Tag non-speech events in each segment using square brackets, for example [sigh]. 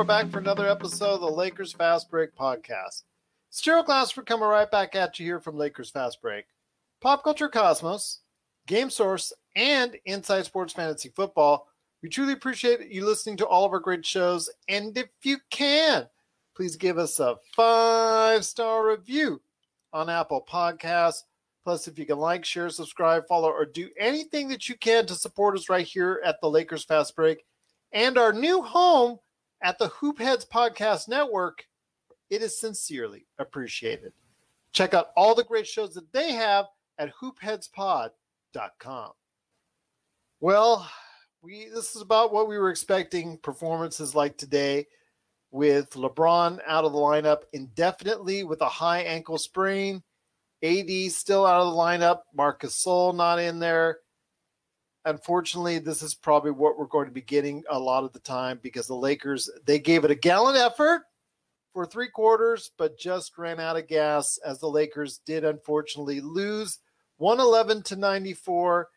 we're back for another episode of the Lakers Fast Break podcast. It's Gerald Glassford coming right back at you here from Lakers Fast Break. Pop Culture Cosmos, Game Source, and Inside Sports Fantasy Football. We truly appreciate you listening to all of our great shows. And if you can, please give us a five star review on Apple Podcasts. Plus, if you can like, share, subscribe, follow, or do anything that you can to support us right here at the Lakers Fast Break and our new home at the Hoopheads Podcast Network, it is sincerely appreciated. Check out all the great shows that they have at hoopheadspod.com. Well, we this is about what we were expecting performances like today with LeBron out of the lineup indefinitely with a high ankle sprain. AD still out of the lineup, Marc Gasol not in there unfortunately, this is probably what we're going to be getting a lot of the time because the Lakers they gave it a gallant effort for three quarters, but just ran out of gas as the Lakers did unfortunately lose 111 to 94.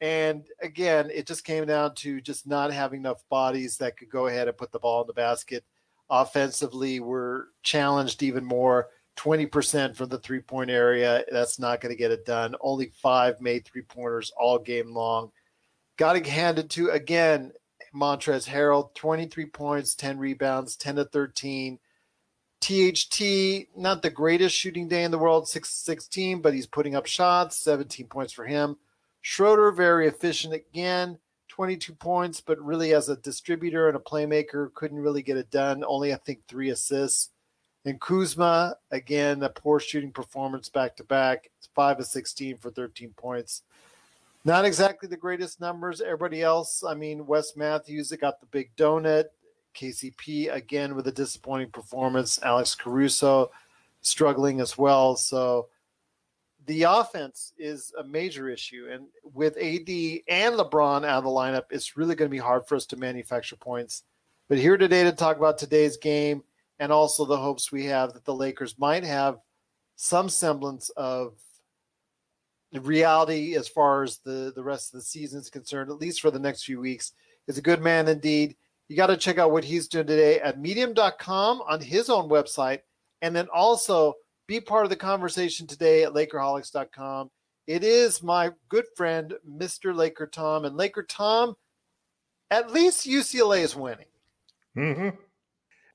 And again, it just came down to just not having enough bodies that could go ahead and put the ball in the basket. Offensively, we're challenged even more. 20% from the three point area. That's not going to get it done. Only five made three pointers all game long. Got it handed to again Montrezl Harrell, 23 points, 10 rebounds, 10 to 13. THT, not the greatest shooting day in the world, 6 16, but he's putting up shots, 17 points for him. Schroeder, very efficient again, 22 points, but really as a distributor and a playmaker, couldn't really get it done. Only, I think, three assists. And Kuzma, again, a poor shooting performance back to back, 5 of 16 for 13 points. Not exactly the greatest numbers. Everybody else, I mean, Wes Matthews, that got the big donut. KCP again with a disappointing performance. Alex Caruso struggling as well. So the offense is a major issue. And with AD and LeBron out of the lineup, it's really going to be hard for us to manufacture points. But here today to talk about today's game and also the hopes we have that the Lakers might have some semblance of reality as far as the, the rest of the season is concerned, at least for the next few weeks, is a good man indeed. You got to check out what he's doing today at medium.com on his own website. And then also be part of the conversation today at Lakerholics.com. It is my good friend, Mr. Laker Tom. And Laker Tom, at least UCLA is winning. Mm-hmm.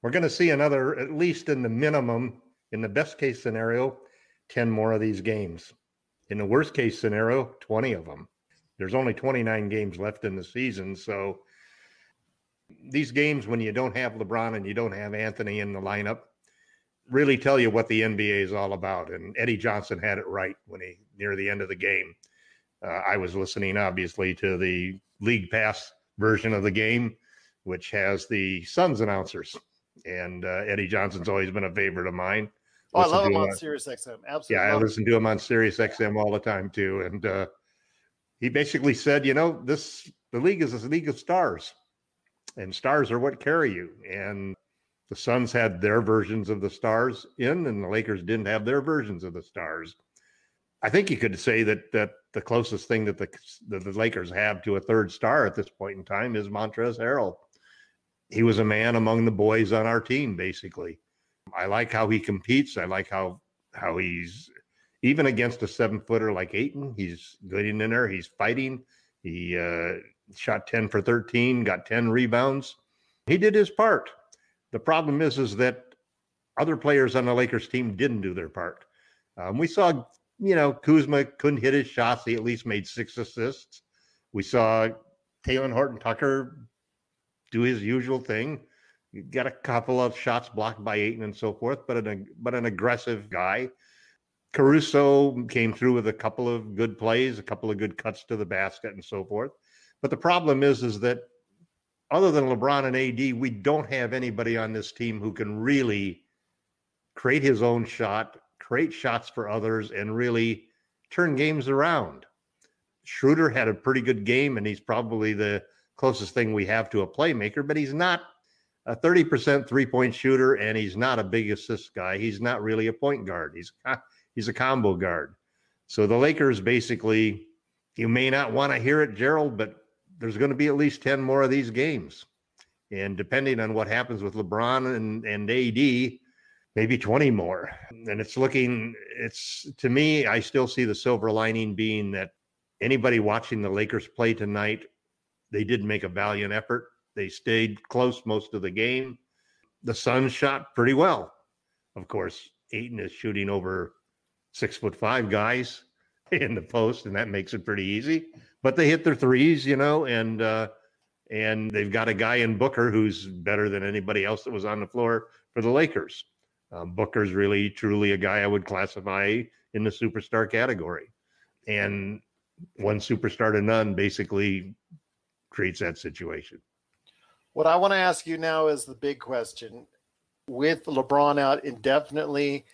We're going to see another, at least in the minimum, in the best case scenario, 10 more of these games. In the worst case scenario, 20 of them. There's only 29 games left in the season. So these games, when you don't have LeBron and you don't have Anthony in the lineup, really tell you what the NBA is all about. And Eddie Johnson had it right when he, near the end of the game, uh, I was listening, obviously, to the League Pass version of the game, which has the Suns announcers. And uh, Eddie Johnson's always been a favorite of mine. Oh, I love him on Sirius XM. Absolutely. Yeah, I listen to him on Sirius XM all the time too. And uh, he basically said, you know, this the league is a league of stars, and stars are what carry you. And the Suns had their versions of the stars in, and the Lakers didn't have their versions of the stars. I think you could say that that the closest thing that the that the Lakers have to a third star at this point in time is Montrezl Harrell. He was a man among the boys on our team, basically I like how he competes. I like how how he's even against a seven footer like Ayton. He's good in there. He's fighting. He uh, shot ten for thirteen, got ten rebounds. He did his part. The problem is, is that other players on the Lakers team didn't do their part. Um, we saw, you know, Kuzma couldn't hit his shots. He at least made six assists. We saw Talen Horton Tucker do his usual thing. Got a couple of shots blocked by Ayton and so forth, but an but an aggressive guy. Caruso came through with a couple of good plays, a couple of good cuts to the basket, and so forth. But the problem is, is that other than LeBron and AD, we don't have anybody on this team who can really create his own shot, create shots for others, and really turn games around. Schroeder had a pretty good game, and he's probably the closest thing we have to a playmaker, but he's not a 30% three point shooter, and he's not a big assist guy. He's not really a point guard. He's he's a combo guard. So the Lakers basically, you may not want to hear it, Gerald, but there's going to be at least 10 more of these games. And depending on what happens with LeBron and, and AD, maybe 20 more. And it's looking, it's to me, I still see the silver lining being that anybody watching the Lakers play tonight, they did make a valiant effort. They stayed close most of the game. The Suns shot pretty well. Of course, Ayton is shooting over six foot five guys [laughs] in the post, and that makes it pretty easy. But they hit their threes, you know, and uh, and they've got a guy in Booker who's better than anybody else that was on the floor for the Lakers. Um, Booker's really, truly a guy I would classify in the superstar category. And one superstar to none basically creates that situation. What I want to ask you now is the big question. With LeBron out indefinitely,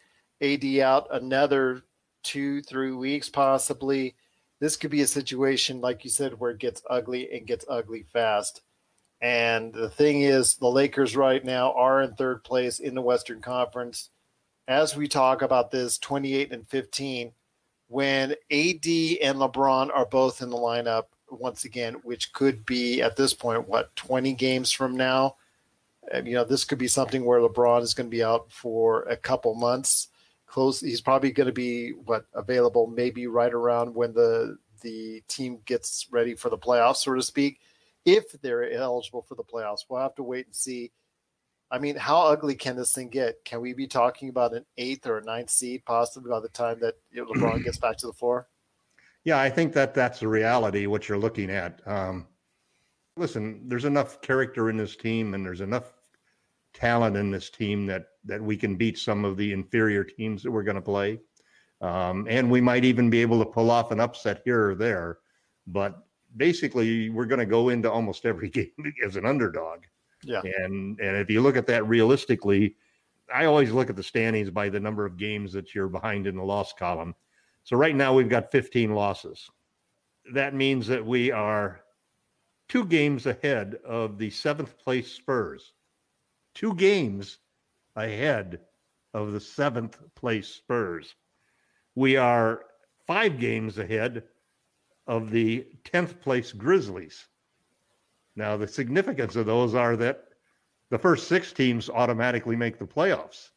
AD out another two, three weeks possibly, this could be a situation, like you said, where it gets ugly and gets ugly fast. And the thing is, the Lakers right now are in third place in the Western Conference. As we talk about this 28 and 15, when AD and LeBron are both in the lineup once again, which could be at this point, what, 20 games from now? You know, this could be something where LeBron is going to be out for a couple months. Close, he's probably going to be what available maybe right around when the the team gets ready for the playoffs, so to speak if they're eligible for the playoffs. We'll have to wait and see. I mean, how ugly can this thing get? Can we be talking about an eighth or a ninth seed possibly by the time that LeBron gets back to the floor? Yeah, I think that that's the reality. What you're looking at. Um, listen, there's enough character in this team, and there's enough talent in this team that that we can beat some of the inferior teams that we're going to play, um, and we might even be able to pull off an upset here or there. But basically we're going to go into almost every [laughs] game as an underdog. Yeah. And and if you look at that realistically, I always look at the standings by the number of games that you're behind in the loss column. So right now we've got 15 losses. That means that we are two games ahead of the seventh place Spurs. Two games ahead of the seventh place Spurs. We are five games ahead of the 10th place Grizzlies. Now, the significance of those are that the first six teams automatically make the playoffs.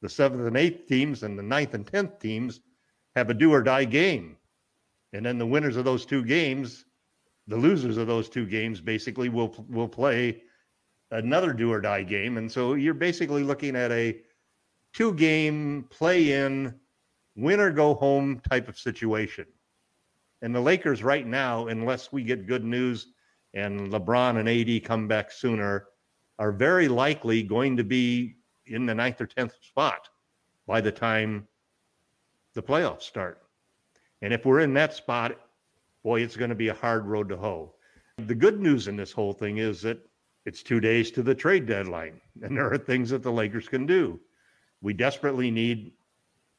The seventh and eighth teams and the ninth and 10th teams have a do or die game. And then the winners of those two games, the losers of those two games, basically will, will play another do or die game. And so you're basically looking at a two game play in, win or go home type of situation. And the Lakers right now, unless we get good news and LeBron and AD come back sooner, are very likely going to be in the ninth or tenth spot by the time the playoffs start. And if we're in that spot, boy, it's going to be a hard road to hoe. The good news in this whole thing is that it's two days to the trade deadline, [laughs] and there are things that the Lakers can do. We desperately need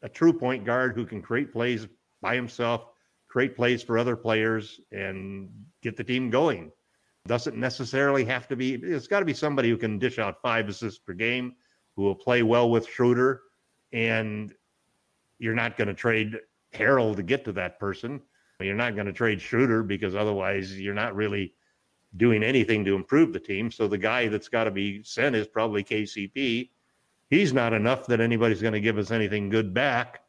a true point guard who can create plays by himself create plays for other players and get the team going. Doesn't necessarily have to be, it's got to be somebody who can dish out five assists per game, who will play well with Schroeder. And you're not going to trade Harrell to get to that person. You're not going to trade Schroeder because otherwise you're not really doing anything to improve the team. So the guy that's got to be sent is probably KCP. he's not enough that anybody's going to give us anything good back,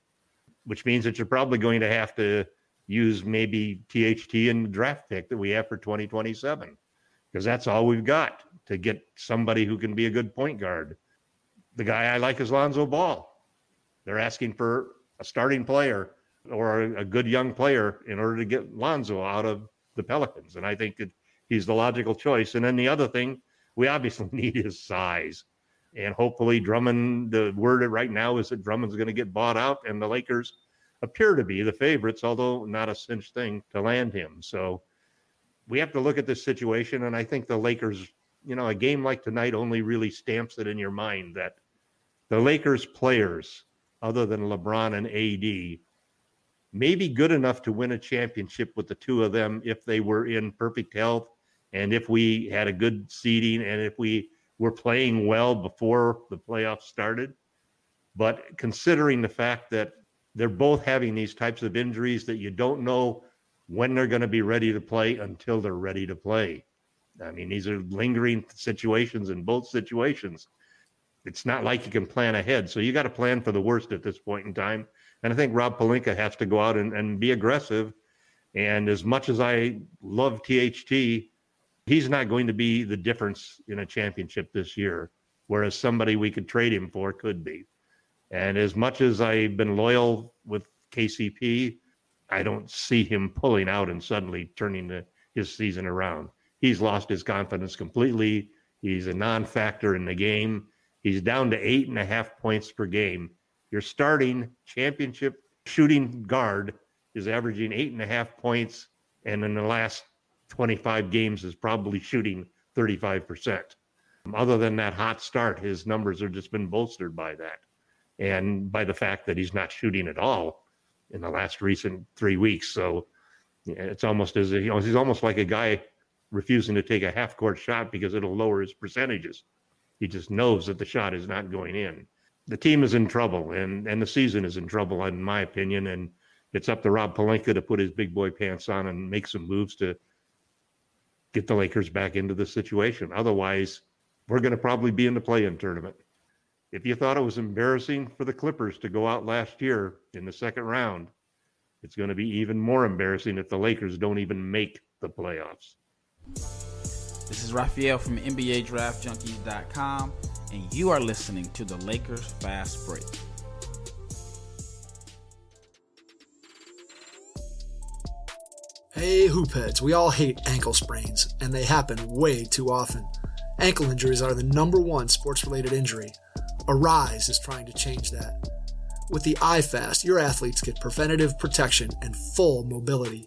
which means that you're probably going to have to use maybe THT and the draft pick that we have for 2027 because that's all we've got to get somebody who can be a good point guard. The guy I like is Lonzo Ball. They're asking for a starting player or a good young player in order to get Lonzo out of the Pelicans. And I think that he's the logical choice. And then the other thing we obviously [laughs] need is size. And hopefully, Drummond, the word right now is that Drummond's going to get bought out, and the Lakers appear to be the favorites, although not a cinch thing to land him. So we have to look at this situation. And I think the Lakers, you know, a game like tonight only really stamps it in your mind that the Lakers players, other than LeBron and AD, may be good enough to win a championship with the two of them if they were in perfect health and if we had a good seeding and if we were playing well before the playoffs started. But considering the fact that they're both having these types of injuries that you don't know when they're going to be ready to play until they're ready to play. I mean, these are lingering situations in both situations. It's not like you can plan ahead. So you got to plan for the worst at this point in time. And I think Rob Pelinka has to go out and, and be aggressive. And as much as I love THT, he's not going to be the difference in a championship this year, whereas somebody we could trade him for could be. And as much as I've been loyal with KCP, I don't see him pulling out and suddenly turning the, his season around. He's lost his confidence completely. He's a non factor in the game. He's down to eight and a half points per game. Your starting championship shooting guard is averaging eight and a half points. And in the last 25 games is probably shooting 35%. Other than that hot start, his numbers have just been bolstered by that and by the fact that he's not shooting at all in the last recent three weeks. So it's almost as you know, he's almost like a guy refusing to take a half court shot because it'll lower his percentages. He just knows that the shot is not going in. The team is in trouble and, and the season is in trouble, in my opinion. And it's up to Rob Pelinka to put his big boy pants on and make some moves to get the Lakers back into the situation. Otherwise, we're going to probably be in the play-in tournament. If you thought it was embarrassing for the Clippers to go out last year in the second round, it's going to be even more embarrassing if the Lakers don't even make the playoffs. This is Raphael from NBA DraftJunkies.com, and you are listening to the Lakers Fast Break. Hey, hoopheads, we all hate ankle sprains, and they happen way too often. Ankle injuries are the number one sports related injury. Aryse is trying to change that. With the iFast, your athletes get preventative protection and full mobility.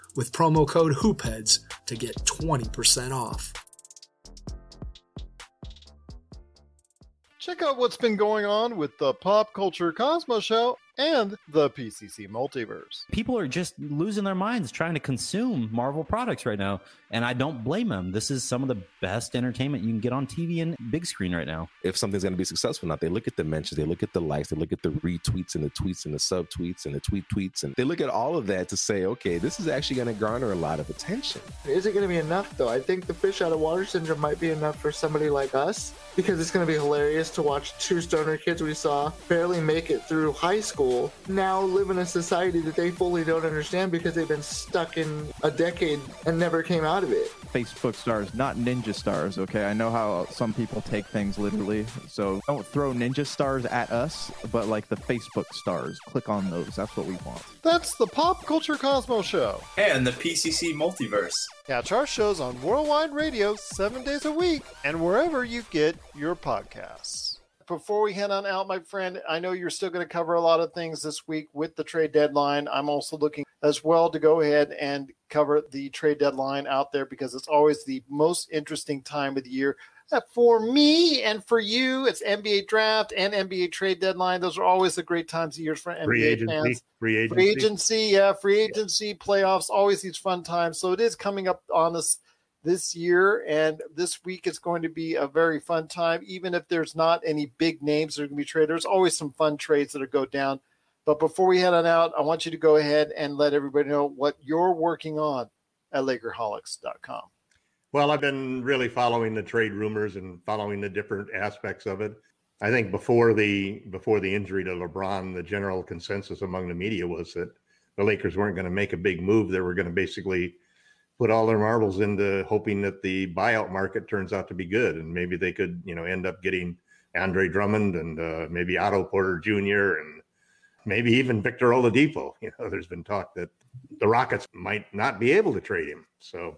with promo code HoopHeads to get 20% off. Check out what's been going on with the Pop Culture Cosmos Show and the PCC Multiverse. People are just losing their minds trying to consume Marvel products right now, and I don't blame them. This is some of the best entertainment you can get on TV and big screen right now. If something's going to be successful, not they look at the mentions, they look at the likes, they look at the retweets and the tweets and the subtweets and the tweet tweets, and they look at all of that to say, okay, this is actually going to garner a lot of attention. Is it going to be enough though? I think the fish out of water syndrome might be enough for somebody like us because it's going to be hilarious to watch two stoner kids we saw barely make it through high school now live in a society that they fully don't understand because they've been stuck in a decade and never came out of it. Facebook stars, not ninja stars, okay? I know how some people take things literally. So don't throw ninja stars at us, but like the Facebook stars. Click on those. That's what we want. That's the Pop Culture Cosmos Show. And the PCC Multiverse. Catch our shows on Worldwide Radio seven days a week and wherever you get your podcasts before we head on out, my friend, I know you're still going to cover a lot of things this week with the trade deadline. I'm also looking as well to go ahead and cover the trade deadline out there because it's always the most interesting time of the year. Uh, For me and for you, it's NBA draft and NBA trade deadline. Those are always the great times of years for NBA Free agency, fans. free agency. Free agency, yeah, free agency, playoffs, always these fun times. So it is coming up on us this year, and this week is going to be a very fun time. Even if there's not any big names that are going to be traded, there's always some fun trades that are go down. But before we head on out, I want you to go ahead and let everybody know what you're working on at Lakerholics.com. Well, I've been really following the trade rumors and following the different aspects of it. I think before the before the injury to LeBron, the general consensus among the media was that the Lakers weren't going to make a big move. They were going to basically put all their marbles into hoping that the buyout market turns out to be good, and maybe they could, you know, end up getting Andre Drummond and uh, maybe Otto Porter Jr. and maybe even Victor Oladipo. [laughs] You know, there's been talk that the Rockets might not be able to trade him. So,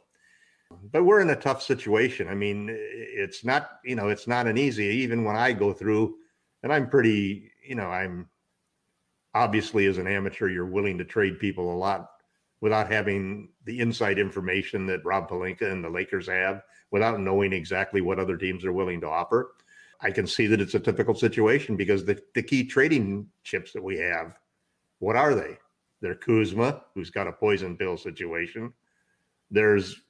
but we're in a tough situation. I mean, it's not, you know, it's not an easy, even when I go through, and I'm pretty, you know, I'm obviously as an amateur, you're willing to trade people a lot without having the inside information that Rob Pelinka and the Lakers have, without knowing exactly what other teams are willing to offer. I can see that it's a typical situation because the, the key trading chips that we have, what are they? They're Kuzma, who's got a poison pill situation. There's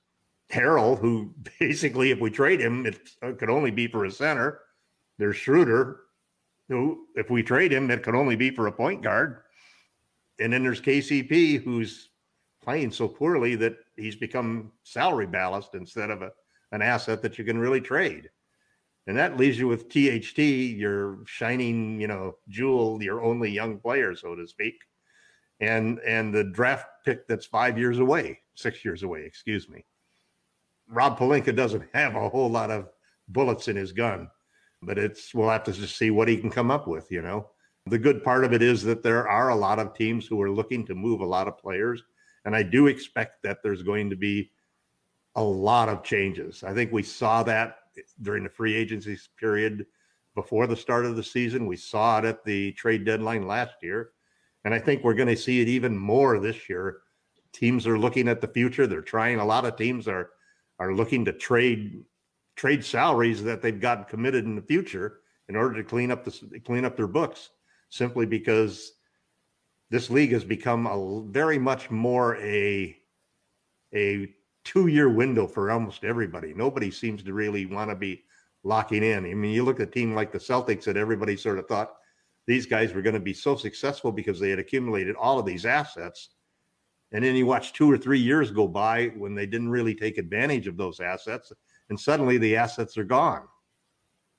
Harrell, who [laughs] basically, if we trade him, it could only be for a center. There's Schroeder, who, if we trade him, that could only be for a point guard. And then there's KCP, who's playing so poorly that he's become salary ballast instead of a, an asset that you can really trade. And that leaves you with THT, your shining, you know, jewel, your only young player, so to speak. And and the draft pick that's five years away, six years away, excuse me. Rob Pelinka doesn't [laughs] have a whole lot of bullets in his gun, but it's we'll have to just see what he can come up with, you know. The good part of it is that there are a lot of teams who are looking to move a lot of players. And I do expect that there's going to be a lot of changes. I think we saw that during the free agency period before the start of the season. We saw it at the trade deadline last year. And I think we're going to see it even more this year. Teams are looking at the future. They're trying, a lot of teams are are looking to trade trade salaries that they've got committed in the future in order to clean up the clean up their books simply because this league has become a very much more a a two year window for almost everybody. Nobody seems to really want to be locking in. I mean, you look at a team like the Celtics that everybody sort of thought these guys were going to be so successful because they had accumulated all of these assets. And then you watch two or three years go by when they didn't really take advantage of those assets, and suddenly the assets are gone.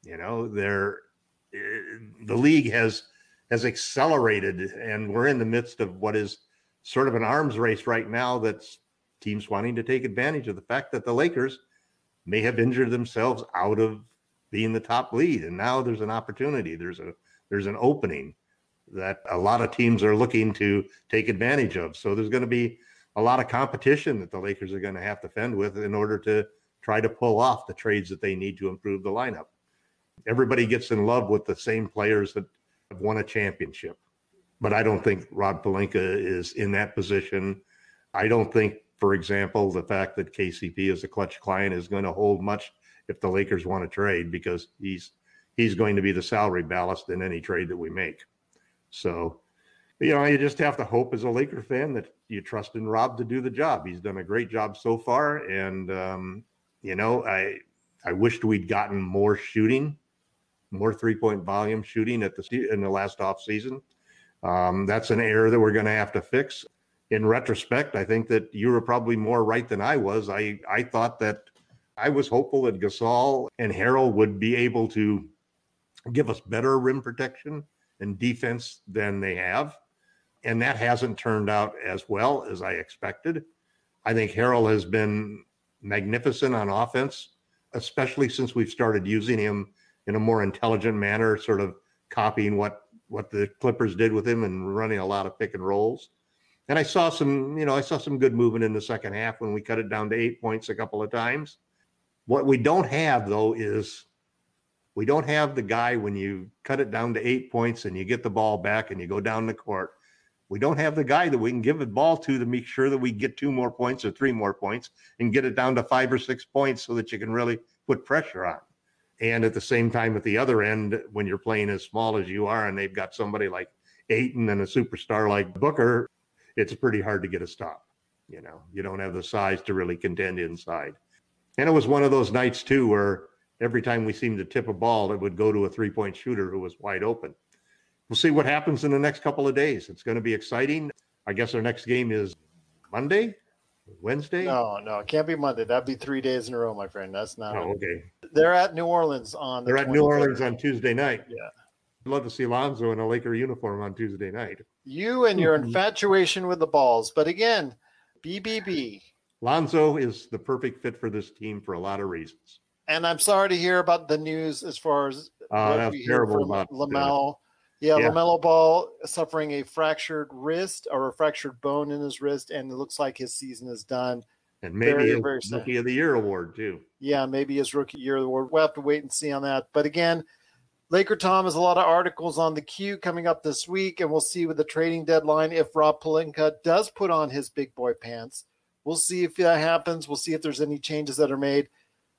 You know, they're eh, the league has has accelerated, and we're in the midst of what is sort of an arms race right now. That's teams wanting to take advantage of the fact that the Lakers may have injured themselves out of being the top lead, and now there's an opportunity. There's a there's an opening that a lot of teams are looking to take advantage of. So there's going to be a lot of competition that the Lakers are going to have to fend with in order to try to pull off the trades that they need to improve the lineup. Everybody gets in love with the same players that have won a championship. But I don't think Rob Pelinka is in that position. I don't think, for example, the fact that KCP is a clutch client is going to hold much if the Lakers want to trade because he's he's going to be the salary ballast in any trade that we make. So, you know, you just have to hope as a Laker fan that you trust in Rob to do the job. He's done a great job so far, and um, you know, I I wished we'd gotten more shooting, more three point volume shooting at the in the last off season. Um, that's an error that we're going to have to fix. In retrospect, I think that you were probably more right than I was. I I thought that I was hopeful that Gasol and Harrell would be able to give us better rim protection and defense than they have. And that hasn't turned out as well as I expected. I think Harrell has been magnificent on offense, especially since we've started using him in a more intelligent manner, sort of copying what what the Clippers did with him and running a lot of pick and rolls. And I saw some, you know, I saw some good movement in the second half when we cut it down to eight points a couple of times. What we don't have though is we don't have the guy when you cut it down to eight points and you get the ball back and you go down the court. We don't have the guy that we can give the ball to to make sure that we get two more points or three more points and get it down to five or six points so that you can really put pressure on. And at the same time, at the other end, when you're playing as small as you are, and they've got somebody like Ayton and a superstar like Booker, it's pretty hard to get a stop. You know, you don't have the size to really contend inside. And it was one of those nights too where every time we seemed to tip a ball, it would go to a three point shooter who was wide open. We'll see what happens in the next couple of days. It's going to be exciting. I guess our next game is Monday, Wednesday. No, no, it can't be Monday. That'd be three days in a row, my friend. That's not. Oh, okay. They're at New Orleans on. The They're at New Orleans on Tuesday night. Yeah. I'd love to see Lonzo in a Laker uniform on Tuesday night. You and your infatuation with the balls, but again, BBB. Lonzo is the perfect fit for this team for a lot of reasons. And I'm sorry to hear about the news as far as Uh, that's terrible from about, LaMelo. Yeah, yeah. LaMelo Ball suffering a fractured wrist or a fractured bone in his wrist, and it looks like his season is done. And maybe Very, a very sad. Rookie of the Year award too. yeah, maybe his rookie year award. We'll have to wait and see on that. But again, Laker Tom has a lot of articles on the queue coming up this week, and we'll see with the trading deadline if Rob Pelinka does put on his big boy pants. We'll see if that happens. We'll see if there's any changes that are made.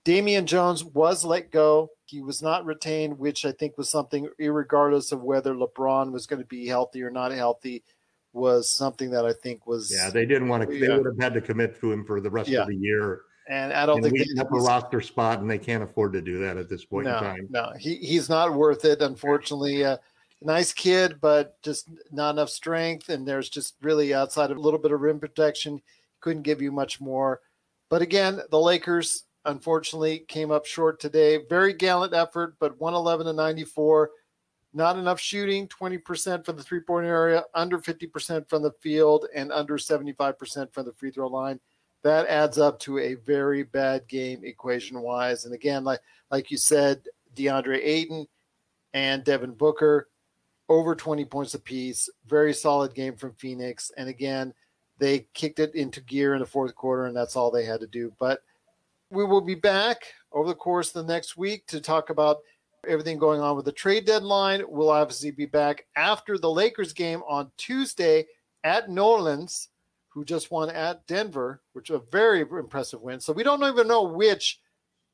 Damian Jones was let go. He was not retained, which I think was something, regardless of whether LeBron was going to be healthy or not healthy, was something that I think was. Yeah, they didn't want to. They Yeah. would have had to commit to him for the rest Yeah. of the year. and I don't and think they- up a roster spot, and they can't afford to do that at this point no, in time. No, he, he's not worth it, unfortunately. Uh, nice kid, but just not enough strength. And there's just really outside of a little bit of rim protection, couldn't give you much more. But again, the Lakers unfortunately came up short today. Very gallant effort, but 111 to 94. Not enough shooting, 20% from the three point area, under 50% from the field, and under 75% from the free throw line that adds up to a very bad game equation wise. And again, like like you said, DeAndre Ayton and Devin Booker over 20 points apiece. Very solid game from Phoenix. And again, they kicked it into gear in the fourth quarter, and that's all they had to do. But we will be back over the course of the next week to talk about everything going on with the trade deadline. We'll obviously be back after the Lakers game on Tuesday at New Orleans who just won at Denver, which is a very impressive win. So we don't even know which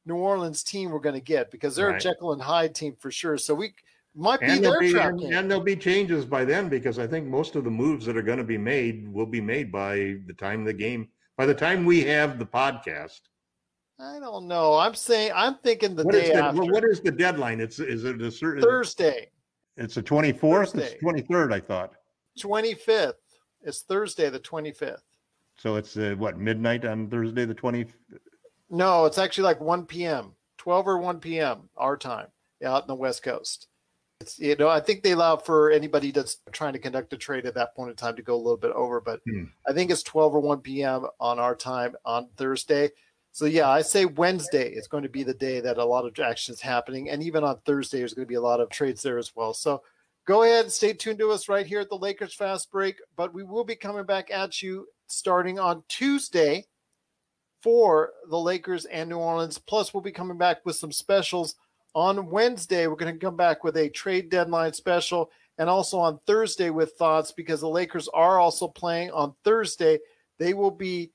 New Orleans team we're going to get because they're Right. a Jekyll and Hyde team for sure. So we might be And there'll their be, and, and there'll be changes by then because I think most of the moves that are going to be made will be made by the time the game. By the time we have the podcast, I don't know. I'm saying I'm thinking the what is day the, after what is the deadline? It's is it a certain Thursday, It's the twenty fourth. It's Thursday. twenty third. I thought. 25th. It's Thursday, the 25th. So it's uh, what midnight on Thursday the twenty. No, it's actually like 1 p.m., 12 or 1 p.m. our time out in the West Coast. It's, you know, I think they allow for anybody that's trying to conduct a trade at that point in time to go a little bit over, but Hmm. I think it's 12 or 1 p.m. on our time on Thursday. So yeah, I say Wednesday is going to be the day that a lot of action is happening, and even on Thursday there's going to be a lot of trades there as well. So go ahead and stay tuned to us right here at the Lakers Fast Break, but we will be coming back at you starting on Tuesday for the Lakers and New Orleans. Plus, we'll be coming back with some specials on Wednesday. We're going to come back with a trade deadline special and also on Thursday with thoughts because the Lakers are also playing on Thursday. They will be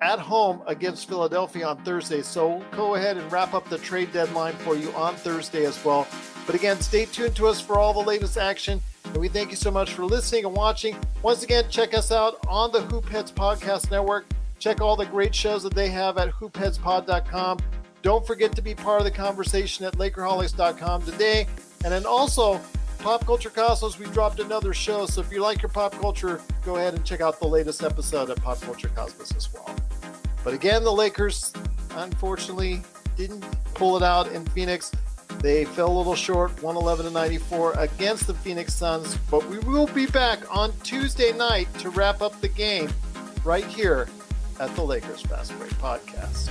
at home against Philadelphia on Thursday. So go ahead and wrap up the trade deadline for you on Thursday as well. But again, stay tuned to us for all the latest action. And we thank you so much for listening and watching. Once again, check us out on the Hoop Heads Podcast Network. Check all the great shows that they have at hoopheadspod.com. Don't forget to be part of the conversation at Lakerholics.com today. And then also, Pop Culture Cosmos, we dropped another show. So if you like your pop culture, go ahead and check out the latest episode of Pop Culture Cosmos as well. But again, the Lakers unfortunately didn't pull it out in Phoenix. They fell a little short, 111 to 94 against the Phoenix Suns. But we will be back on Tuesday night to wrap up the game right here at the Lakers Fast Break Podcast.